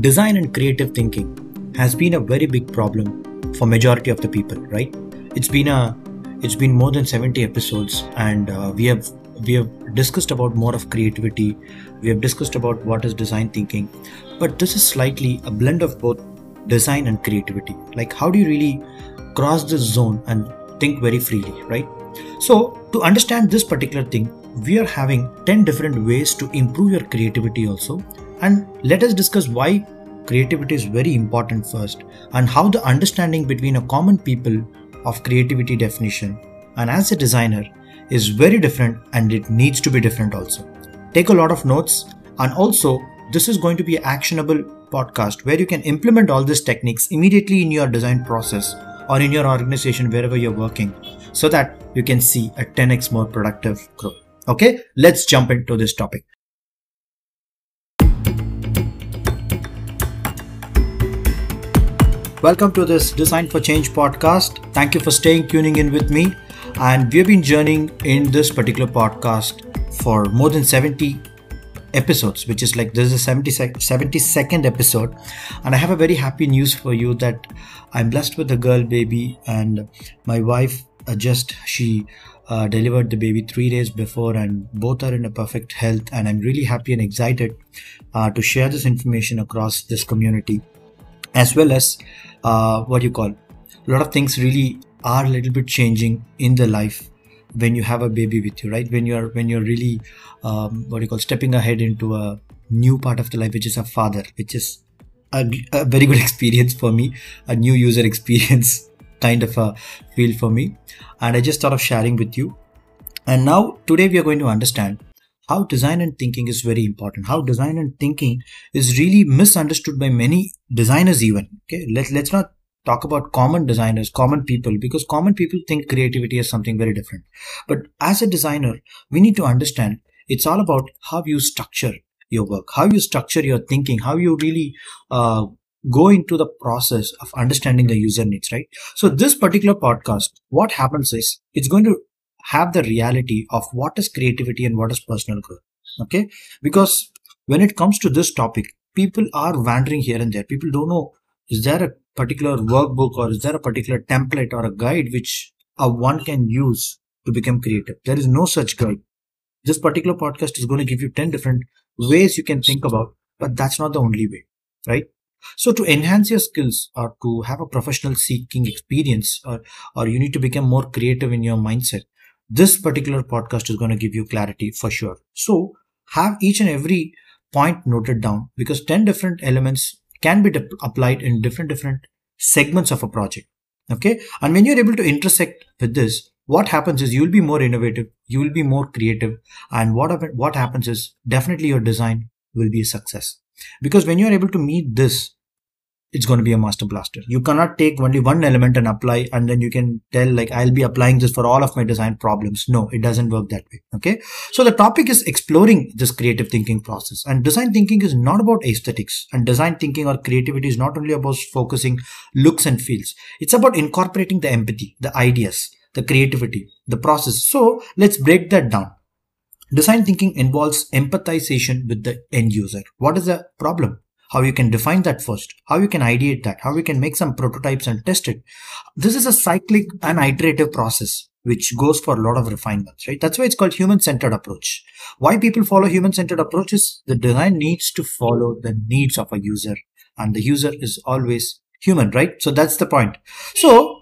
design and creative thinking has been a very big problem for majority of the people right? It's been a it's been more than 70 episodes and uh, we have we have discussed about more of creativity. We have discussed about what is design thinking. But this is slightly a blend of both design and creativity. Like how do you really cross this zone and think very freely right? So to understand this particular thing we are having 10 different ways to improve your creativity also and let us discuss why creativity is very important first and how the understanding between a common people of creativity definition and as a designer is very different and it needs to be different also. Take a lot of notes and also this is going to be an actionable podcast where you can implement all these techniques immediately in your design process or in your organization wherever you're working so that you can see a 10x more productive growth. Okay, let's jump into this topic. Welcome to this Design for Change podcast. Thank you for staying tuning in with me. And we have been journeying in this particular podcast for more than 70 episodes, which is like this is a 70 sec- 72nd episode. And I have a very happy news for you that I'm blessed with a girl baby, and my wife uh, just she uh, delivered the baby three days before, and both are in a perfect health. And I'm really happy and excited uh, to share this information across this community as well as uh, what you call a lot of things really are a little bit changing in the life when you have a baby with you right? When you're when you're really um, what you call stepping ahead into a new part of the life which is a father which is a, a very good experience for me a new user experience kind of a feel for me. And i just thought of sharing with you. And now today we are going to understand how design and thinking is very important. How design and thinking is really misunderstood by many designers even. Okay? Let, let's not talk about common designers common people because common people think creativity is something very different. But as a designer we need to understand it's all about how you structure your work how you structure your thinking how you really uh, go into the process of understanding the user needs right? So this particular podcast what happens is it's going to have the reality of what is creativity and what is personal growth. Okay. Because when it comes to this topic, people are wandering here and there. People don't know is there a particular workbook or is there a particular template or a guide which a one can use to become creative? There is no such guide. This particular podcast is going to give you 10 different ways you can think about, but that's not the only way, right? So to enhance your skills or to have a professional seeking experience or, or you need to become more creative in your mindset, this particular podcast is going to give you clarity for sure. So have each and every point noted down because 10 different elements can be de- applied in different different segments of a project. Okay. And when you're able to intersect with this, what happens is you'll be more innovative, you will be more creative. And what, what happens is definitely your design will be a success. Because when you're able to meet this it's going to be a master blaster. You cannot take only one element and apply and then you can tell like I'll be applying this for all of my design problems. No, it doesn't work that way. Okay. So the topic is exploring this creative thinking process and design thinking is not about aesthetics and design thinking or creativity is not only about focusing looks and feels. It's about incorporating the empathy, the ideas, the creativity, the process. So let's break that down. Design thinking involves empathization with the end user. What is the problem? How you can define that first, how you can ideate that, how you can make some prototypes and test it. This is a cyclic and iterative process which goes for a lot of refinements, right? That's why it's called human-centered approach. Why people follow human-centered approaches? The design needs to follow the needs of a user and the user is always human, right? So that's the point. So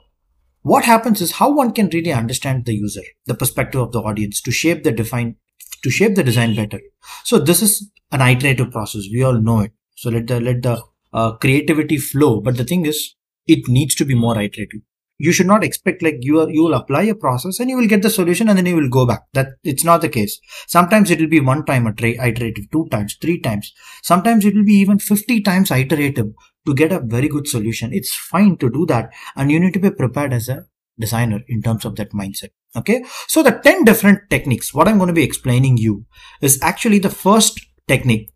what happens is how one can really understand the user, the perspective of the audience to shape the define, to shape the design better. So this is an iterative process. We all know it. So let the let the uh, creativity flow. But the thing is, it needs to be more iterative. You should not expect like you are you will apply a process and you will get the solution and then you will go back. That it's not the case. Sometimes it will be one time iterative, two times, three times. Sometimes it will be even fifty times iterative to get a very good solution. It's fine to do that, and you need to be prepared as a designer in terms of that mindset. Okay. So the 10 different techniques, what I'm going to be explaining you is actually the first technique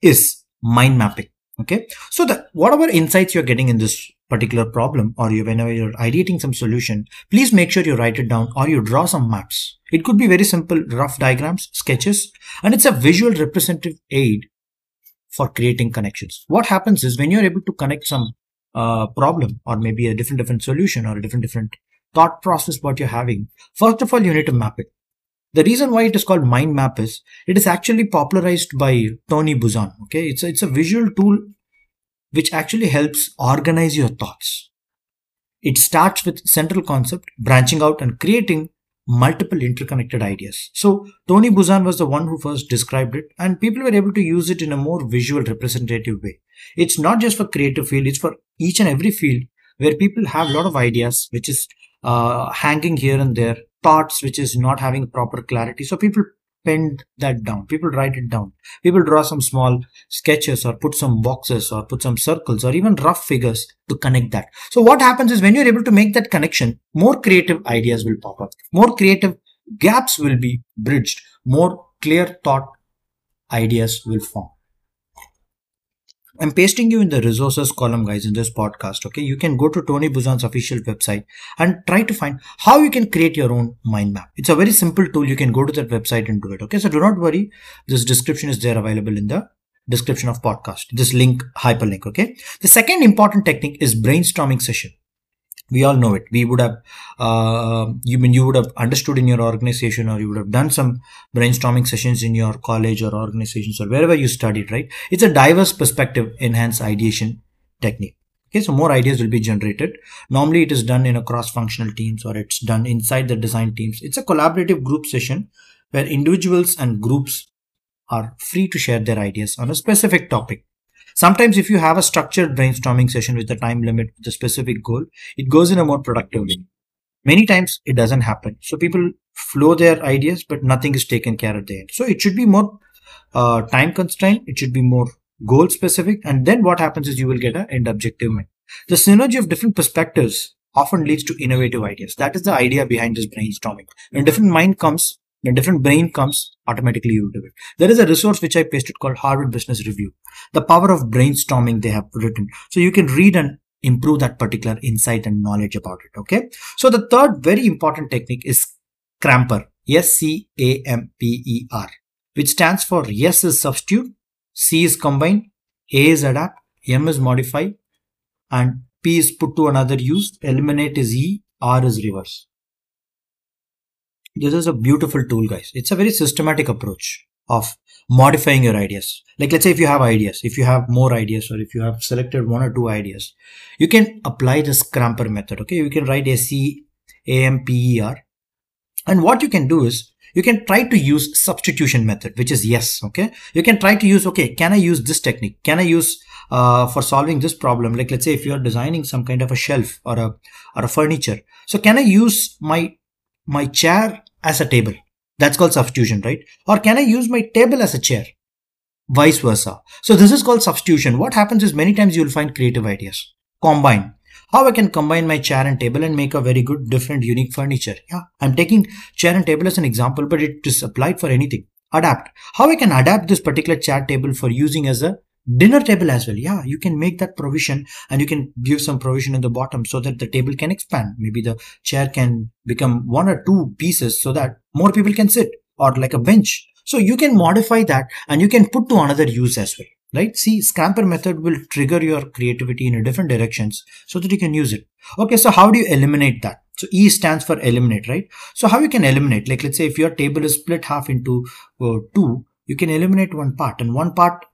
is mind mapping. Okay. So the whatever insights you're getting in this particular problem or you whenever you're ideating some solution, please make sure you write it down or you draw some maps. It could be very simple rough diagrams, sketches, and it's a visual representative aid for creating connections. What happens is when you're able to connect some uh, problem or maybe a different different solution or a different different thought process what you're having, first of all you need to map it. The reason why it is called mind map is it is actually popularized by Tony Buzan. Okay, it's a, it's a visual tool which actually helps organize your thoughts. It starts with central concept, branching out and creating multiple interconnected ideas. So Tony Buzan was the one who first described it and people were able to use it in a more visual representative way. It's not just for creative field, it's for each and every field where people have a lot of ideas which is uh, hanging here and there, thoughts which is not having proper clarity. So people pen that down. People write it down. People draw some small sketches or put some boxes or put some circles or even rough figures to connect that. So what happens is when you're able to make that connection, more creative ideas will pop up. More creative gaps will be bridged. More clear thought ideas will form. I'm pasting you in the resources column, guys, in this podcast. Okay, you can go to Tony Buzan's official website and try to find how you can create your own mind map. It's a very simple tool. You can go to that website and do it. Okay, so do not worry. This description is there available in the description of podcast. This link, hyperlink. Okay. The second important technique is brainstorming session we all know it. We would have uh, you mean you would have understood in your organization or you would have done some brainstorming sessions in your college or organizations or wherever you studied right? It's a diverse perspective enhanced ideation technique. Okay so more ideas will be generated. Normally it is done in a cross functional teams or it's done inside the design teams. It's a collaborative group session where individuals and groups are free to share their ideas on a specific topic Sometimes if you have a structured brainstorming session with a time limit, with a specific goal, it goes in a more productive way. Many times it doesn't happen. So people flow their ideas, but nothing is taken care of the end. So it should be more uh, time constrained. It should be more goal specific. And then what happens is you will get an end objective. The synergy of different perspectives often leads to innovative ideas. That is the idea behind this brainstorming. When different mind comes, when different brain comes, automatically you do it. There is a resource which I pasted called Harvard Business Review. The power of brainstorming they have written. So you can read and improve that particular insight and knowledge about it. Okay. So the third very important technique is Scamper. S-C-A-M-P-E-R, which stands for yes is substitute, C is combine, A is adapt, M is modify, and P is put to another use, eliminate is E, R is reverse. This is a beautiful tool, guys. It's a very systematic approach of modifying your ideas. Like, let's say if you have ideas, if you have more ideas, or if you have selected one or two ideas, you can apply the Scamper method. Okay, you can write S C A M P E R, and what you can do is you can try to use substitution method, which is yes. Okay, you can try to use okay. Can I use this technique? Can I use uh, for solving this problem? Like, let's say if you are designing some kind of a shelf or a or a furniture, so can I use my my chair as a table. That's called substitution, right? Or can I use my table as a chair? Vice versa. So this is called substitution. What happens is many times you'll find creative ideas. Combine. How I can combine my chair and table and make a very good, different, unique furniture. Yeah, I'm taking chair and table as an example, but it is applied for anything. Adapt. How I can adapt this particular chair table for using as a dinner table as well. Yeah you can make that provision and you can give some provision in the bottom so that the table can expand. Maybe the chair can become one or two pieces so that more people can sit or like a bench. So you can modify that and you can put to another use as well right? See Scamper method will trigger your creativity in different directions so that you can use it. Okay so how do you eliminate that? So e stands for eliminate right? So how you can eliminate like let's say if your table is split half into uh, two you can eliminate one part and one part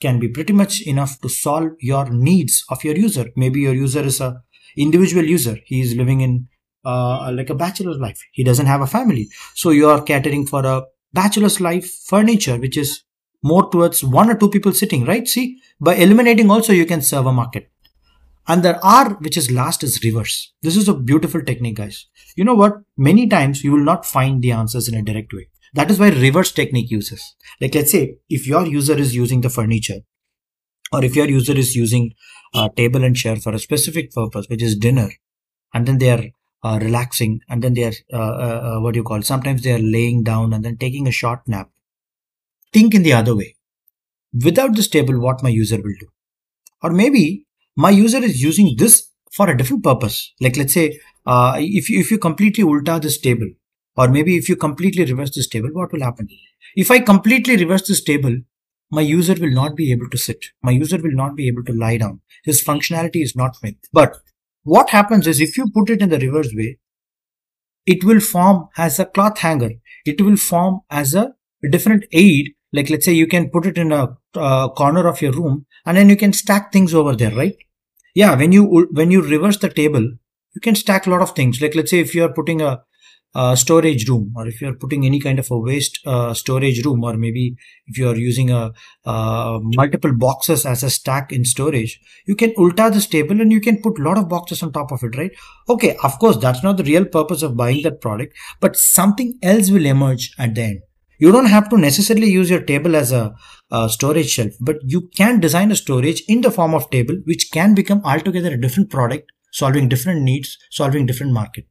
can be pretty much enough to solve your needs of your user. Maybe your user is a individual user. He is living in uh, like a bachelor's life. He doesn't have a family. So you are catering for a bachelor's life furniture, which is more towards one or two people sitting, right? See, by eliminating also you can serve a market. And the R, which is last, is reverse. This is a beautiful technique, guys. You know what? Many times you will not find the answers in a direct way. That is why reverse technique uses. Like let's say if your user is using the furniture or if your user is using a table and chair for a specific purpose, which is dinner, and then they are uh, relaxing and then they are, uh, uh, uh, what do you call? Sometimes they are laying down and then taking a short nap. Think in the other way. Without this table, what my user will do. Or maybe my user is using this for a different purpose. Like let's say, uh, if you, if you completely ulta this table, or maybe if you completely reverse this table, what will happen? If I completely reverse this table, my user will not be able to sit. My user will not be able to lie down. His functionality is not met. But what happens is if you put it in the reverse way, it will form as a cloth hanger. It will form as a different aid. Like let's say you can put it in a uh, corner of your room and then you can stack things over there, right? Yeah, when you when you reverse the table, you can stack a lot of things. Like let's say if you are putting a uh, storage room or if you're putting any kind of a waste uh, storage room or maybe if you are using a uh, multiple boxes as a stack in storage you can ulta this table and you can put a lot of boxes on top of it right? Okay of course that's not the real purpose of buying that product but something else will emerge at the end. You don't have to necessarily use your table as a, a storage shelf but you can design a storage in the form of table which can become altogether a different product solving different needs solving different market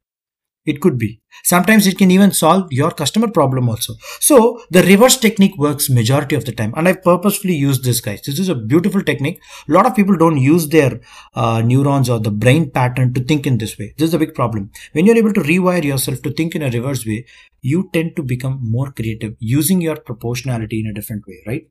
it could be. Sometimes it can even solve your customer problem also. So the reverse technique works majority of the time. And I purposefully use this guys. This is a beautiful technique. A lot of people don't use their uh, neurons or the brain pattern to think in this way. This is a big problem. When you're able to rewire yourself to think in a reverse way, you tend to become more creative using your proportionality in a different way, right?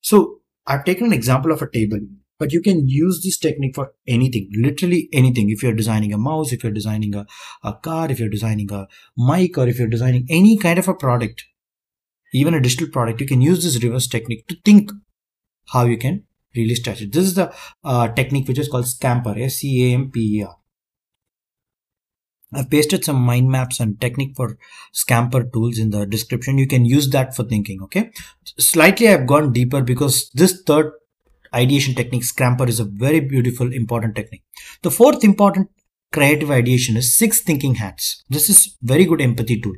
So I've taken an example of a table but you can use this technique for anything literally anything if you're designing a mouse if you're designing a, a car if you're designing a mic or if you're designing any kind of a product even a digital product you can use this reverse technique to think how you can really stretch it this is the uh, technique which is called scamper s-c-a-m-p-e-r I've pasted some mind maps and technique for scamper tools in the description. You can use that for thinking. Okay. Slightly I've gone deeper because this third ideation technique scamper is a very beautiful important technique the fourth important creative ideation is six thinking hats this is very good empathy tool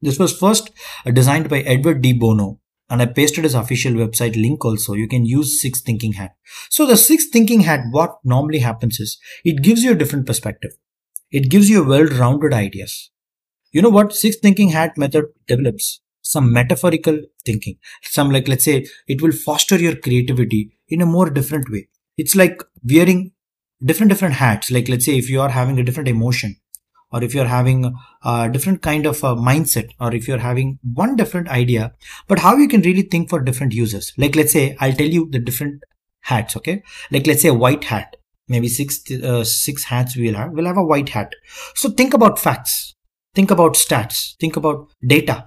this was first uh, designed by edward de bono and I pasted his official website link also. You can use six thinking hat. So the six thinking hat, what normally happens is it gives you a different perspective. It gives you well-rounded ideas. You know what six thinking hat method develops? Some metaphorical thinking. Some like, let's say it will foster your creativity in a more different way. It's like wearing different different hats. Like let's say if you are having a different emotion, or if you're having a different kind of a mindset, or if you're having one different idea, but how you can really think for different users. Like let's say I'll tell you the different hats. Okay, like let's say a white hat. Maybe six uh, six hats we'll have. We'll have a white hat. So think about facts. Think about stats. Think about data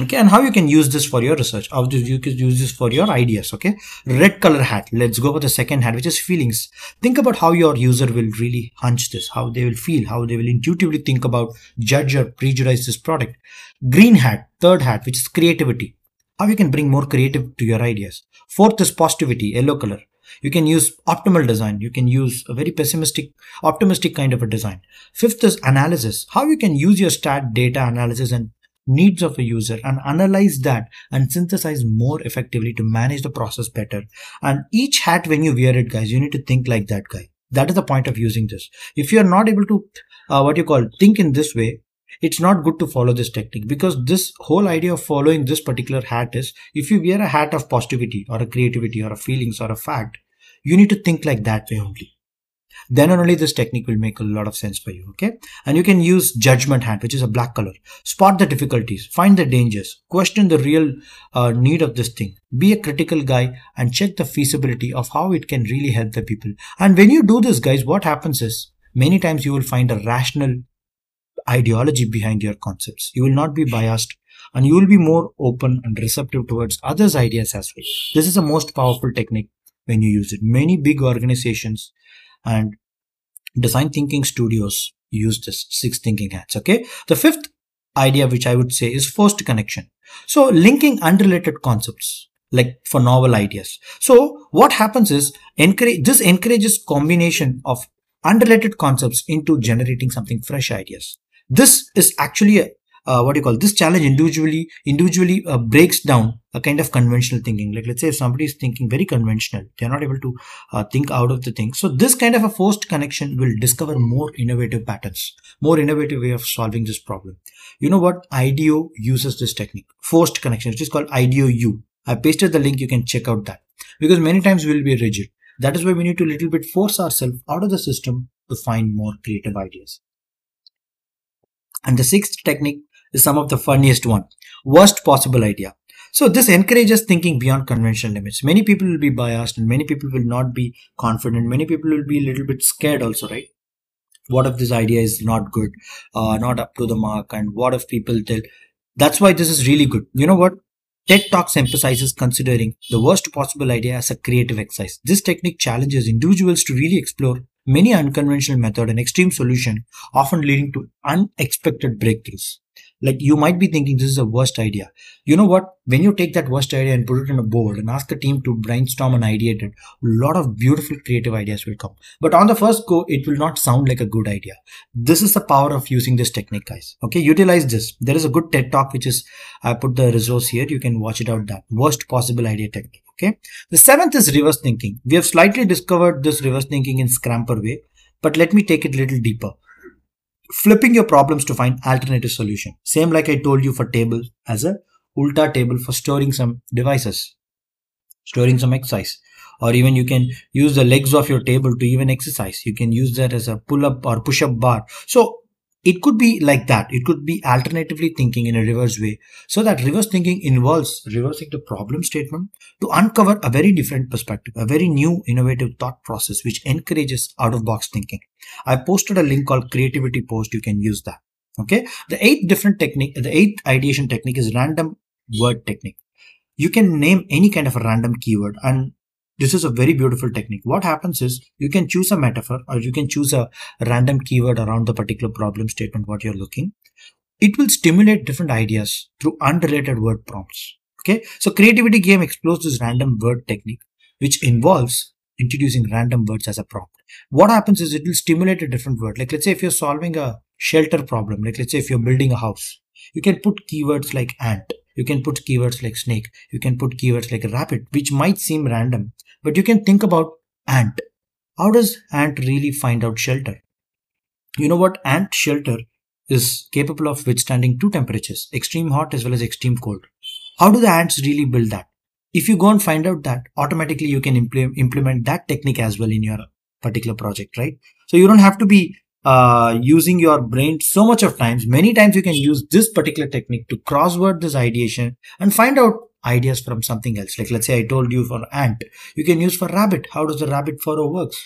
okay and how you can use this for your research? How you can use this for your ideas okay? Red color hat. Let's go for the second hat which is feelings. Think about how your user will really hunch this how they will feel how they will intuitively think about judge or prejudice this product. Green hat third hat which is creativity. How you can bring more creative to your ideas? Fourth is positivity yellow color. You can use optimal design. You can use a very pessimistic optimistic kind of a design. Fifth is analysis. How you can use your stat data analysis and needs of a user and analyze that and synthesize more effectively to manage the process better. And each hat, when you wear it, guys, you need to think like that guy. That is the point of using this. If you are not able to, uh, what you call, think in this way, it's not good to follow this technique because this whole idea of following this particular hat is if you wear a hat of positivity or a creativity or a feelings or a fact, you need to think like that way only then only this technique will make a lot of sense for you okay? And you can use judgment hand which is a black color. Spot the difficulties find the dangers question the real uh, need of this thing. Be a critical guy and check the feasibility of how it can really help the people. And when you do this guys what happens is many times you will find a rational ideology behind your concepts. You will not be biased and you will be more open and receptive towards others ideas as well. This is the most powerful technique when you use it. Many big organizations and design thinking studios use this six thinking hats okay? The fifth idea which i would say is forced connection. So linking unrelated concepts like for novel ideas. So what happens is encourage this encourages combination of unrelated concepts into generating something fresh ideas. This is actually a, uh, what do you call this challenge individually individually uh, breaks down a kind of conventional thinking. Like let's say if somebody is thinking very conventional they're not able to uh, think out of the thing. So this kind of a forced connection will discover more innovative patterns more innovative way of solving this problem. You know what? Ideo uses this technique forced connection which is called ideo u. I pasted the link you can check out that. Because many times we'll be rigid. That is why we need to little bit force ourselves out of the system to find more creative ideas. And the sixth technique is some of the funniest one. Worst possible idea. So this encourages thinking beyond conventional limits. Many people will be biased and many people will not be confident. Many people will be a little bit scared also, right? What if this idea is not good, uh, not up to the mark? And what if people tell, that's why this is really good. You know what? TED Talks emphasizes considering the worst possible idea as a creative exercise. This technique challenges individuals to really explore many unconventional method and extreme solution, often leading to unexpected breakthroughs. Like you might be thinking this is a worst idea. You know what? When you take that worst idea and put it in a board and ask the team to brainstorm and ideate it, a lot of beautiful creative ideas will come. But on the first go, it will not sound like a good idea. This is the power of using this technique, guys. Okay, utilize this. There is a good TED talk which is I put the resource here. You can watch it out. That worst possible idea technique. Okay. The seventh is reverse thinking. We have slightly discovered this reverse thinking in Scramper way, but let me take it a little deeper flipping your problems to find alternative solution. Same like I told you for table as a ulta table for storing some devices, storing some exercise. Or even you can use the legs of your table to even exercise. You can use that as a pull up or push up bar. So it could be like that. It could be alternatively thinking in a reverse way. So that reverse thinking involves reversing the problem statement to uncover a very different perspective, a very new innovative thought process which encourages out of box thinking. I posted a link called creativity post. You can use that. Okay. The eighth different technique, the eighth ideation technique is random word technique. You can name any kind of a random keyword and this is a very beautiful technique. What happens is you can choose a metaphor or you can choose a random keyword around the particular problem statement what you're looking. It will stimulate different ideas through unrelated word prompts. Okay. So creativity game explores this random word technique, which involves introducing random words as a prompt. What happens is it will stimulate a different word. Like let's say if you're solving a shelter problem, like let's say if you're building a house, you can put keywords like ant. You can put keywords like snake. You can put keywords like rabbit, which might seem random, but you can think about ant. How does ant really find out shelter? You know what? Ant shelter is capable of withstanding two temperatures, extreme hot as well as extreme cold. How do the ants really build that? If you go and find out that, automatically you can impl- implement that technique as well in your particular project, right? So you don't have to be uh, using your brain so much of times. Many times you can use this particular technique to crossword this ideation and find out ideas from something else. Like let's say I told you for ant, you can use for rabbit. How does the rabbit furrow works?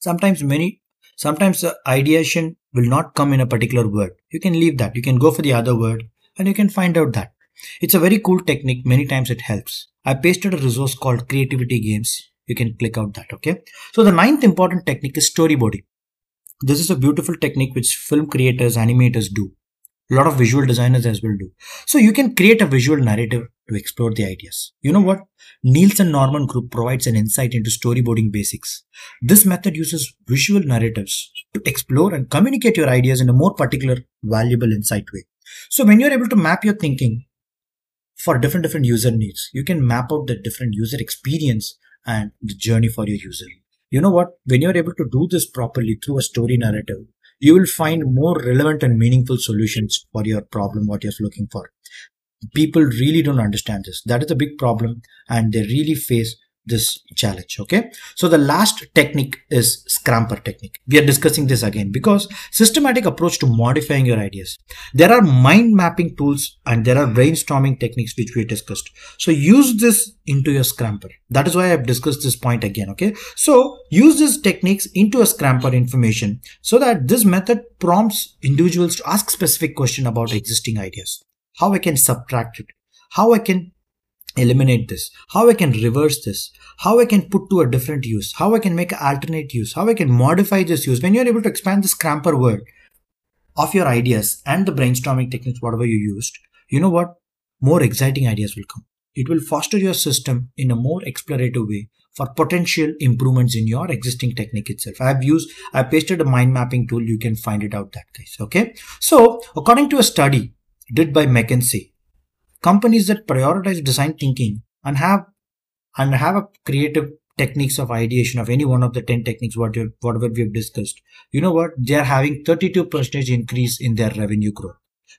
Sometimes many, sometimes the ideation will not come in a particular word. You can leave that. You can go for the other word and you can find out that. It's a very cool technique. Many times it helps. I pasted a resource called creativity games. You can click out that. Okay. So the ninth important technique is storyboarding. This is a beautiful technique which film creators, animators do a lot of visual designers as well do. So you can create a visual narrative to explore the ideas. You know what? Nielsen Norman Group provides an insight into storyboarding basics. This method uses visual narratives to explore and communicate your ideas in a more particular, valuable insight way. So when you're able to map your thinking for different different user needs, you can map out the different user experience and the journey for your user. You know what? When you're able to do this properly through a story narrative, you will find more relevant and meaningful solutions for your problem, what you're looking for. People really don't understand this. That is a big problem and they really face this challenge okay? So the last technique is scramper technique. We are discussing this again because systematic approach to modifying your ideas. There are mind mapping tools and there are brainstorming techniques which we discussed. So use this into your scramper. That is why i've discussed this point again okay? So use these techniques into a scramper information so that this method prompts individuals to ask specific question about existing ideas. How i can subtract it? How i can eliminate this, how I can reverse this, how I can put to a different use, how I can make alternate use, how I can modify this use. When you're able to expand the scramper world of your ideas and the brainstorming techniques, whatever you used, you know what? More exciting ideas will come. It will foster your system in a more explorative way for potential improvements in your existing technique itself. I've used, I pasted a mind mapping tool. You can find it out that guys. Okay. So according to a study did by McKinsey, companies that prioritize design thinking and have and have a creative techniques of ideation of any one of the 10 techniques what you, whatever we have discussed you know what? They are having 32 percentage increase in their revenue growth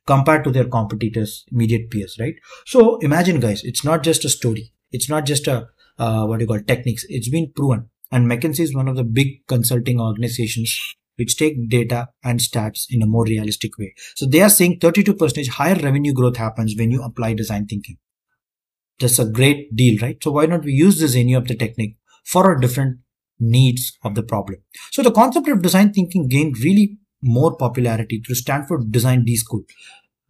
compared to their competitors immediate peers right? So imagine guys it's not just a story. It's not just a uh, what do you call techniques. It's been proven. And mckinsey is one of the big consulting organizations which take data and stats in a more realistic way. So they are saying 32% higher revenue growth happens when you apply design thinking. That's a great deal, right? So why not we use this any of the technique for our different needs of the problem? So the concept of design thinking gained really more popularity through Stanford Design D School,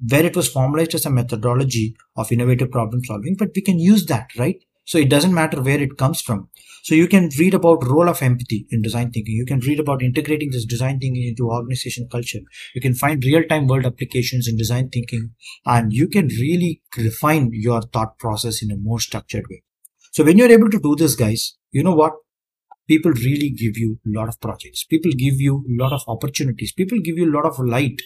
where it was formalized as a methodology of innovative problem solving, but we can use that, right? So it doesn't matter where it comes from. So you can read about role of empathy in design thinking. You can read about integrating this design thinking into organization culture. You can find real-time world applications in design thinking and you can really refine your thought process in a more structured way. So when you're able to do this, guys, you know what? People really give you a lot of projects. People give you a lot of opportunities. People give you a lot of light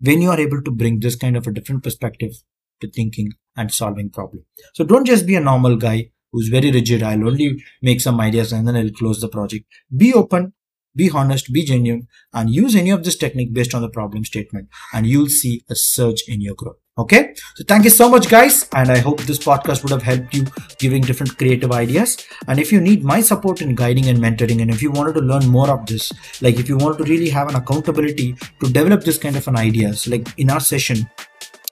when you are able to bring this kind of a different perspective to thinking and solving problem. So don't just be a normal guy who's very rigid. I'll only make some ideas and then I'll close the project. Be open, be honest, be genuine, and use any of this technique based on the problem statement, and you'll see a surge in your growth. Okay. So thank you so much, guys. And I hope this podcast would have helped you giving different creative ideas. And if you need my support in guiding and mentoring, and if you wanted to learn more of this, like if you want to really have an accountability to develop this kind of an ideas, like in our session,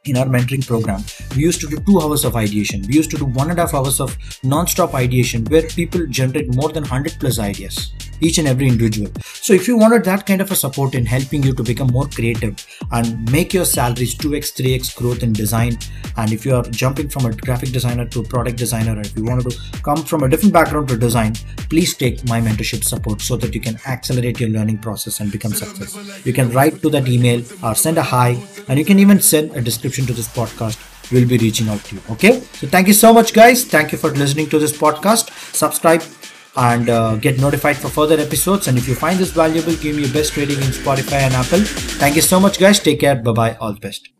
in our mentoring program, we used to do two hours of ideation. We used to do one and a half hours of non-stop ideation where people generate more than 100 plus ideas each and every individual. So if you wanted that kind of a support in helping you to become more creative and make your salaries 2x, 3x growth in design, and if you are jumping from a graphic designer to a product designer, or if you wanted to come from a different background to design, please take my mentorship support so that you can accelerate your learning process and become successful. You can write to that email or send a hi, and you can even send a description to this podcast we'll be reaching out to you okay so thank you so much guys thank you for listening to this podcast subscribe and uh, get notified for further episodes. And if you find this valuable, give me your best rating in Spotify and Apple. Thank you so much, guys. Take care. Bye bye. All the best.